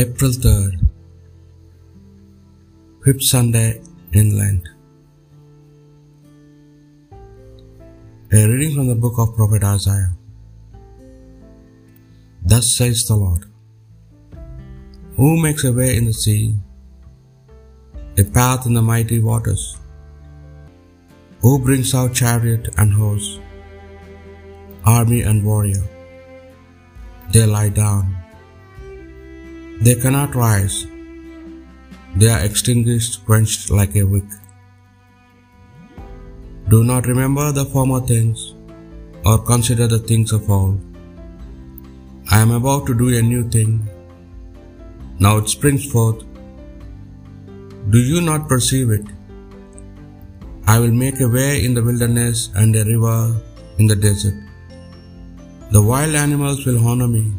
April 3rd, fifth Sunday in Lent. A reading from the book of Prophet Isaiah. Thus says the Lord Who makes a way in the sea, a path in the mighty waters? Who brings out chariot and horse, army and warrior? They lie down they cannot rise. They are extinguished, quenched like a wick. Do not remember the former things, or consider the things of old. I am about to do a new thing. Now it springs forth. Do you not perceive it? I will make a way in the wilderness and a river in the desert. The wild animals will honor me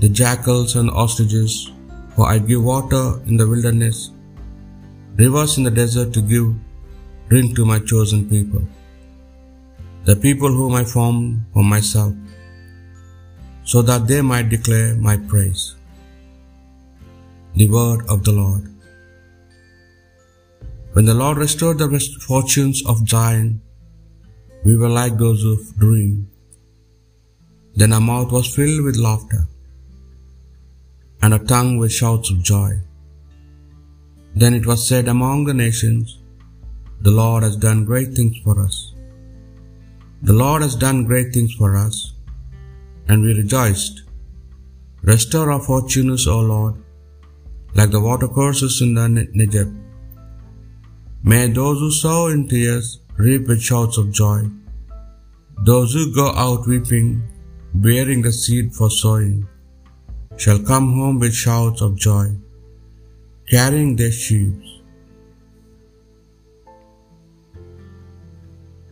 the jackals and ostriches, for I give water in the wilderness, rivers in the desert to give drink to my chosen people, the people whom I formed for myself, so that they might declare my praise. The word of the Lord. When the Lord restored the fortunes of Zion, we were like those who dream. Then our mouth was filled with laughter and a tongue with shouts of joy. Then it was said among the nations, The Lord has done great things for us. The Lord has done great things for us, and we rejoiced. Restore our fortunes, O Lord, like the watercourses in the Negeb. May those who sow in tears reap with shouts of joy. Those who go out weeping, bearing the seed for sowing, shall come home with shouts of joy, carrying their sheaves.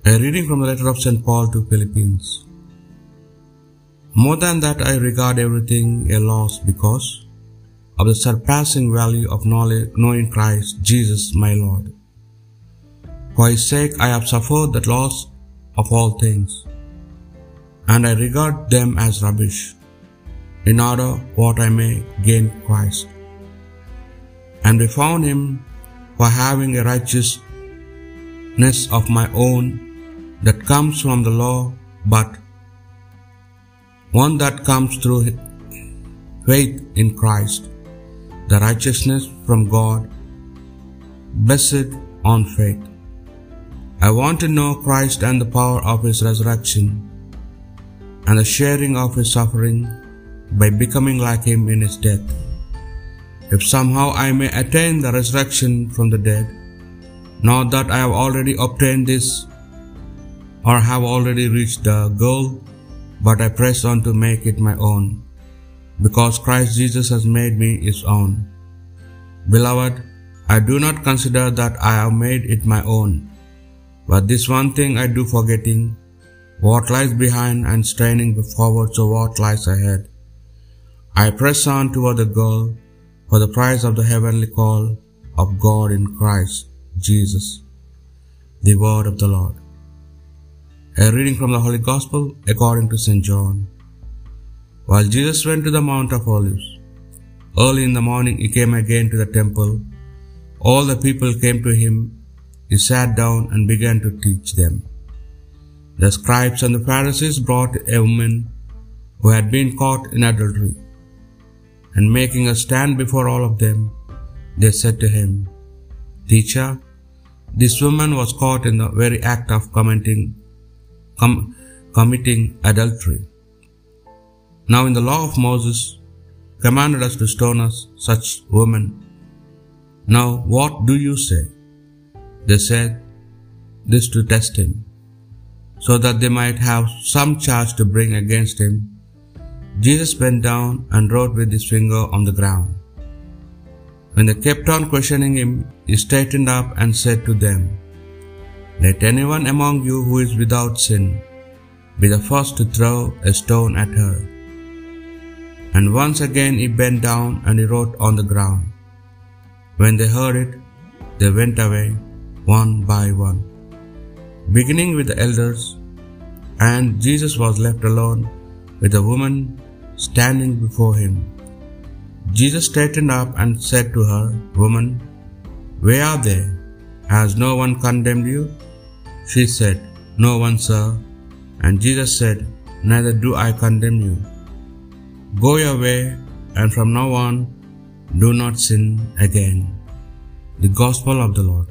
A reading from the letter of St. Paul to Philippians. More than that, I regard everything a loss because of the surpassing value of knowing Christ Jesus my Lord. For his sake I have suffered the loss of all things, and I regard them as rubbish in order what I may gain Christ, and be found Him for having a righteousness of my own that comes from the law, but one that comes through faith in Christ, the righteousness from God, blessed on faith. I want to know Christ and the power of His resurrection and the sharing of His suffering by becoming like him in his death. If somehow I may attain the resurrection from the dead, not that I have already obtained this or have already reached the goal, but I press on to make it my own, because Christ Jesus has made me his own. Beloved, I do not consider that I have made it my own, but this one thing I do forgetting, what lies behind and straining forward to what lies ahead. I press on toward the goal for the prize of the heavenly call of God in Christ Jesus. The word of the Lord. A reading from the Holy Gospel according to St. John. While Jesus went to the Mount of Olives, early in the morning he came again to the temple. All the people came to him. He sat down and began to teach them. The scribes and the Pharisees brought a woman who had been caught in adultery and making a stand before all of them, they said to him, Teacher, this woman was caught in the very act of committing, com- committing adultery. Now, in the law of Moses, commanded us to stone us such women. Now, what do you say? They said this to test him, so that they might have some charge to bring against him. Jesus bent down and wrote with his finger on the ground. When they kept on questioning him, he straightened up and said to them, Let anyone among you who is without sin be the first to throw a stone at her. And once again he bent down and he wrote on the ground. When they heard it, they went away one by one, beginning with the elders, and Jesus was left alone with the woman standing before him. Jesus straightened up and said to her, Woman, where are they? Has no one condemned you? She said, No one, sir. And Jesus said, Neither do I condemn you. Go your way, and from now on do not sin again. The Gospel of the Lord.